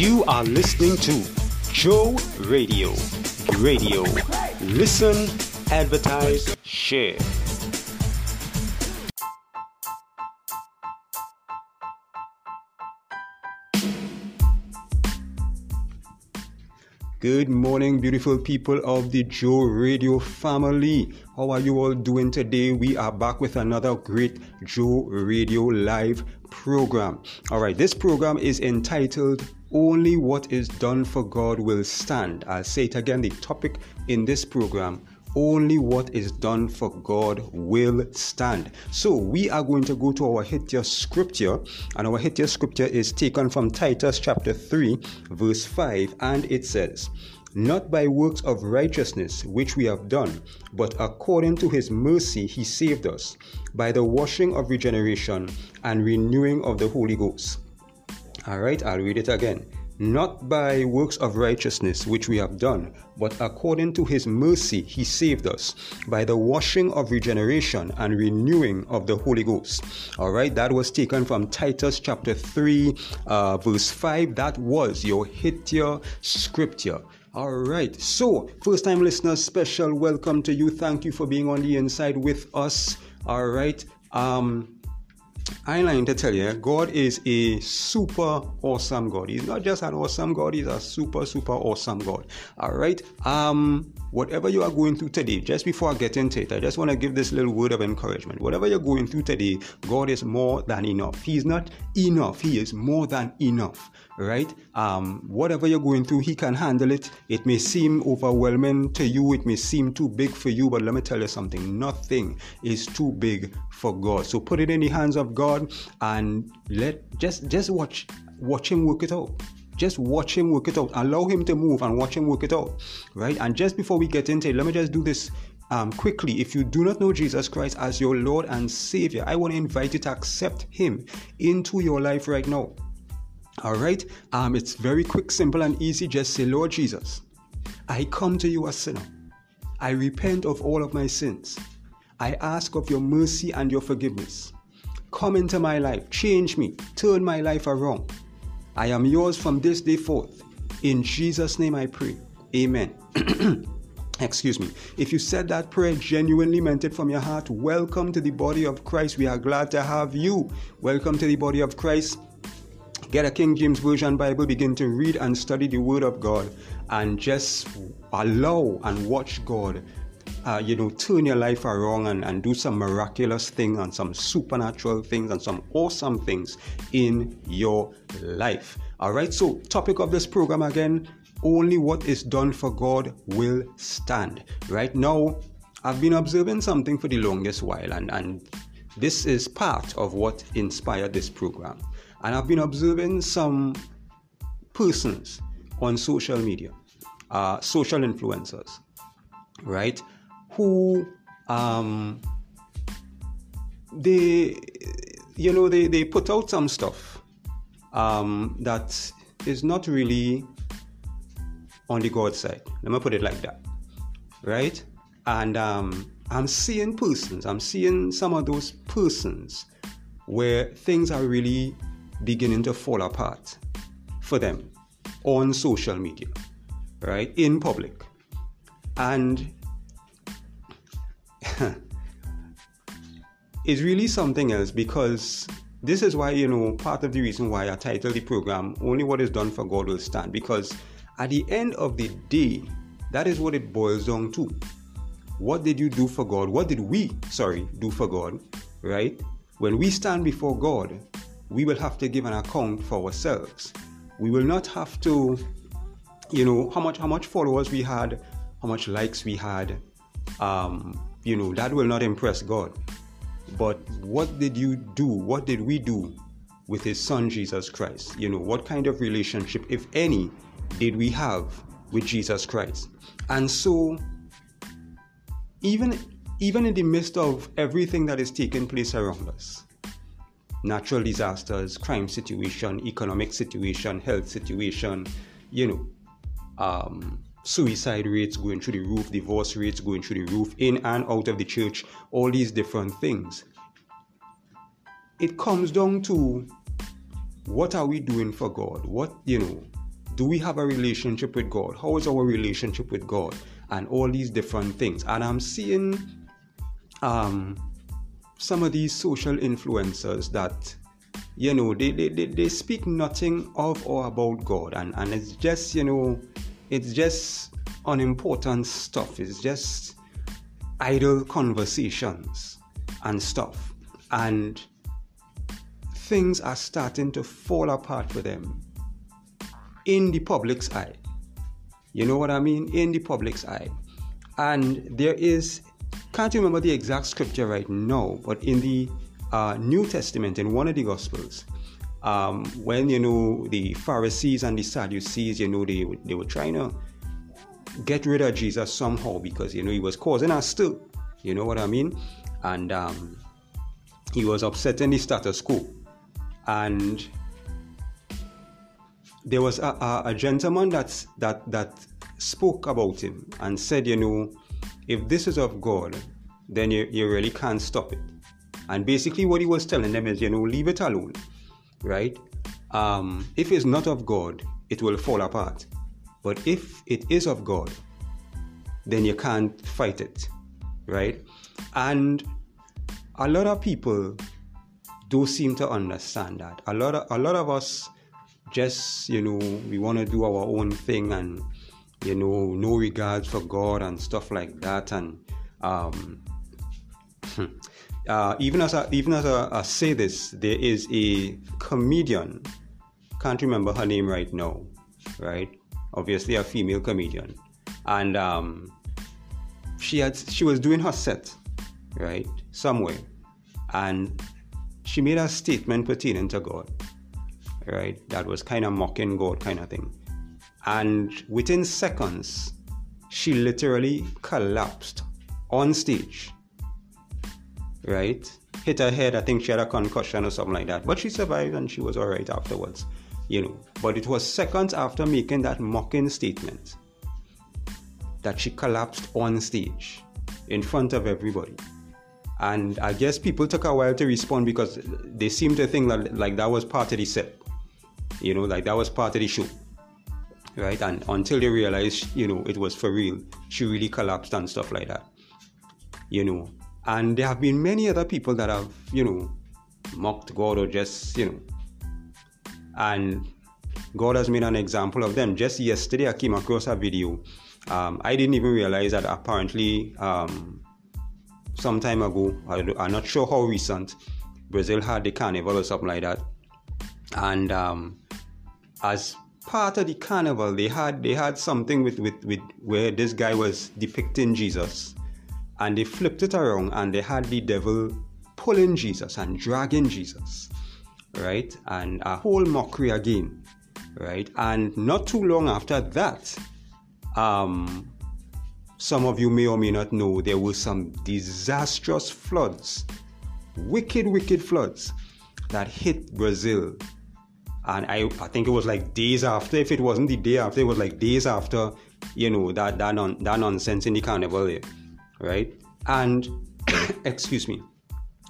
You are listening to Joe Radio. Radio. Listen, advertise, share. Good morning, beautiful people of the Joe Radio family. How are you all doing today? We are back with another great Joe Radio live program. All right, this program is entitled Only What is Done for God Will Stand. I'll say it again the topic in this program only what is done for God will stand. So we are going to go to our Hitya scripture, and our Hitya scripture is taken from Titus chapter 3, verse 5, and it says, Not by works of righteousness which we have done, but according to his mercy he saved us, by the washing of regeneration and renewing of the Holy Ghost. All right, I'll read it again not by works of righteousness which we have done, but according to his mercy he saved us by the washing of regeneration and renewing of the Holy Ghost. All right, that was taken from Titus chapter 3, uh, verse 5. That was your Hitya scripture. All right, so first time listeners, special welcome to you. Thank you for being on the inside with us. All right, um, I like to tell you, God is a super awesome God. He's not just an awesome God, he's a super, super awesome God. All right. Um, whatever you are going through today, just before I get into it, I just want to give this little word of encouragement. Whatever you're going through today, God is more than enough. He's not enough, He is more than enough right? Um, whatever you're going through, He can handle it. It may seem overwhelming to you, it may seem too big for you, but let me tell you something. Nothing is too big for God. So put it in the hands of God and let just just watch watch Him work it out. Just watch him work it out. Allow him to move and watch him work it out right? And just before we get into it let me just do this um, quickly. If you do not know jesus christ as your lord and savior i want to invite you to accept him into your life right now all right. Um, it's very quick, simple, and easy. Just say, Lord Jesus, I come to you a sinner. I repent of all of my sins. I ask of your mercy and your forgiveness. Come into my life, change me, turn my life around. I am yours from this day forth. In Jesus' name I pray. Amen. Excuse me. If you said that prayer, genuinely meant it from your heart, welcome to the body of Christ. We are glad to have you. Welcome to the body of Christ. Get a King James Version Bible, begin to read and study the Word of God, and just allow and watch God, uh, you know, turn your life around and, and do some miraculous things and some supernatural things and some awesome things in your life. All right, so topic of this program again only what is done for God will stand. Right now, I've been observing something for the longest while, and, and this is part of what inspired this program. And I've been observing some persons on social media, uh, social influencers, right, who um, they, you know, they, they put out some stuff um, that is not really on the God side. Let me put it like that, right? And um, I'm seeing persons, I'm seeing some of those persons where things are really beginning to fall apart for them on social media, right? In public. And it's really something else because this is why, you know, part of the reason why I titled the program Only What is Done for God Will Stand. Because at the end of the day, that is what it boils down to. What did you do for God? What did we, sorry, do for God, right? When we stand before God, we will have to give an account for ourselves. We will not have to, you know, how much how much followers we had, how much likes we had. Um, you know, that will not impress God. But what did you do? What did we do with His Son Jesus Christ? You know, what kind of relationship, if any, did we have with Jesus Christ? And so, even even in the midst of everything that is taking place around us, natural disasters, crime situation, economic situation, health situation, you know, um, suicide rates going through the roof, divorce rates going through the roof, in and out of the church, all these different things. It comes down to what are we doing for God? What, you know, Do we have a relationship with God? How is our relationship with God? And all these different things. And I'm seeing um, some of these social influencers that you know they, they, they, they speak nothing of or about God and, and it's just you know it's just unimportant stuff. It's just idle conversations and stuff. And things are starting to fall apart for them in the public's eye. You know what I mean? In the public's eye. And there is, can't remember the exact scripture right now, but in the uh, New Testament, in one of the Gospels, um, when you know the Pharisees and the Sadducees, you know they they were trying to get rid of Jesus somehow because you know he was causing us still. You know what I mean? And um, he was upsetting the status quo. And there was a, a, a gentleman that that that spoke about him and said, you know, if this is of God, then you, you really can't stop it. And basically, what he was telling them is, you know, leave it alone, right? Um, if it's not of God, it will fall apart. But if it is of God, then you can't fight it, right? And a lot of people do seem to understand that. A lot of a lot of us just, you know, we want to do our own thing and you know, no regards for God and stuff like that. And um, uh, even as I, even as I, I say this, there is a comedian. Can't remember her name right now, right? obviously a female comedian, and um, she had she was doing her set, right, somewhere, and she made a statement pertaining to God, right, that was kind of mocking God, kind of thing, and within seconds, she literally collapsed on stage, right, hit her head. I think she had a concussion or something like that, but she survived and she was all right afterwards you know. But it was seconds after making that mocking statement that she collapsed on stage in front of everybody. And I guess people took a while to respond because they seemed to think that like that was part of the set, you know, like that was part of the show, right? And until they realized, you know, it was for real, she really collapsed and stuff like that, you know. And there have been many other people that have, you know, mocked God or just, you know, and God has made an example of them. Just yesterday, I came across a video. Um, I didn't even realize that apparently, um, some time ago, I, am not sure how recent, Brazil had the carnival or something like that. And um, as part of the carnival, they had they had something with, with, with where this guy was depicting Jesus, and they flipped it around and they had the devil pulling Jesus and dragging Jesus right? And a whole mockery again, right? And not too long after that, um, some of you may or may not know there were some disastrous floods, wicked, wicked floods that hit Brazil. And I, I think it was like days after, if it wasn't the day after, it was like days after, you know, that, that, non, that nonsense in the carnival there, right? And, excuse me,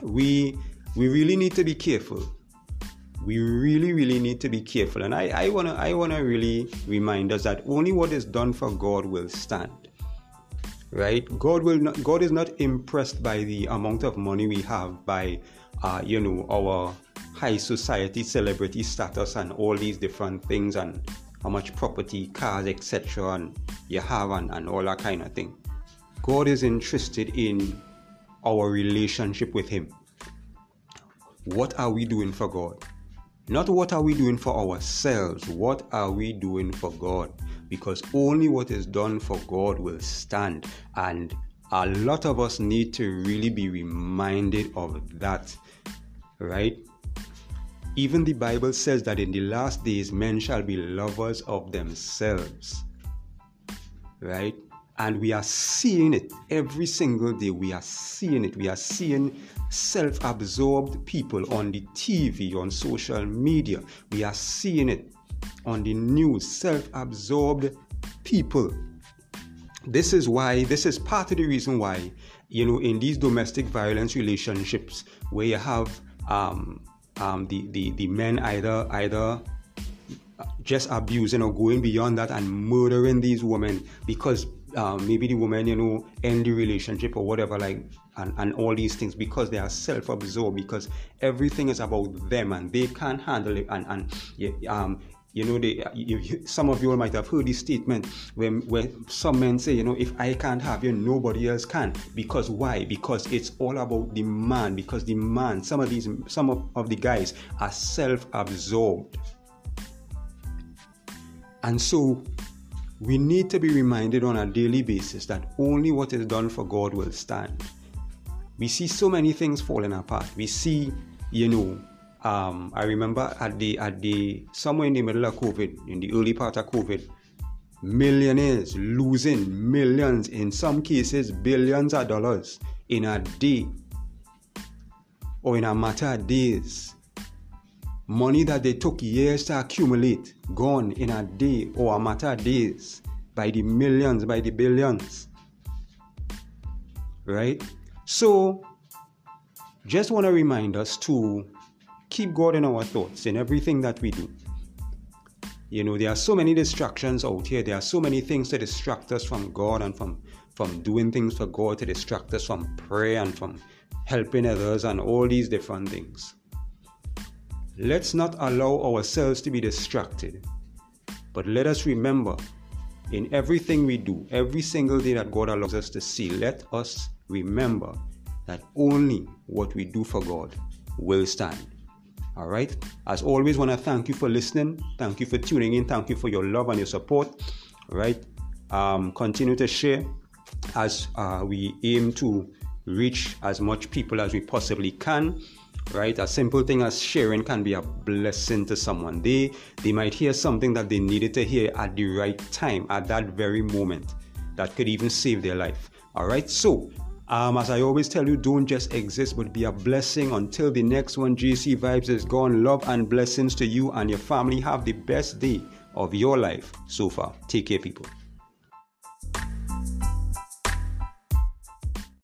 we, we really need to be careful we really, really need to be careful. And I, I wanna I wanna really remind us that only what is done for God will stand. Right? God will not God is not impressed by the amount of money we have by uh, you know our high society celebrity status and all these different things and how much property, cars, etc. and you have and, and all that kind of thing. God is interested in our relationship with Him. What are we doing for God? Not what are we doing for ourselves, what are we doing for God? Because only what is done for God will stand. And a lot of us need to really be reminded of that, right? Even the Bible says that in the last days men shall be lovers of themselves, right? And we are seeing it every single day. We are seeing it. We are seeing self absorbed people on the TV, on social media. We are seeing it on the news, self absorbed people. This is why, this is part of the reason why, you know, in these domestic violence relationships where you have um, um, the, the, the men either either just abusing or going beyond that and murdering these women because um, maybe the woman, you know, end the relationship or whatever, like, and, and all these things because they are self absorbed, because everything is about them and they can't handle it. And, and um, you know, they, uh, you, you, some of you all might have heard this statement when, when some men say, you know, if I can't have you, nobody else can. Because why? Because it's all about the man. Because the man, some of these, some of, of the guys are self-absorbed, and so we need to be reminded on a daily basis that only what is done for God will stand. We see so many things falling apart. We see, you know, um, I remember at the at the somewhere in the middle of COVID, in the early part of COVID, millionaires losing millions, in some cases billions of dollars in a day or in a matter of days. Money that they took years to accumulate, gone in a day or a matter of days by the millions, by the billions. Right? So, just want to remind us to keep God in our thoughts in everything that we do. You know, there are so many distractions out here. There are so many things to distract us from God and from, from doing things for God, to distract us from prayer and from helping others and all these different things. Let's not allow ourselves to be distracted, but let us remember in everything we do, every single day that God allows us to see, let us remember that only what we do for God will stand. All right. As always, want to thank you for listening. Thank you for tuning in. Thank you for your love and your support. All right. Um, continue to share as uh, we aim to reach as much people as we possibly can right a simple thing as sharing can be a blessing to someone they they might hear something that they needed to hear at the right time at that very moment that could even save their life all right so um, as I always tell you, don't just exist, but be a blessing. Until the next one, JC Vibes is gone. Love and blessings to you and your family. Have the best day of your life so far. Take care, people.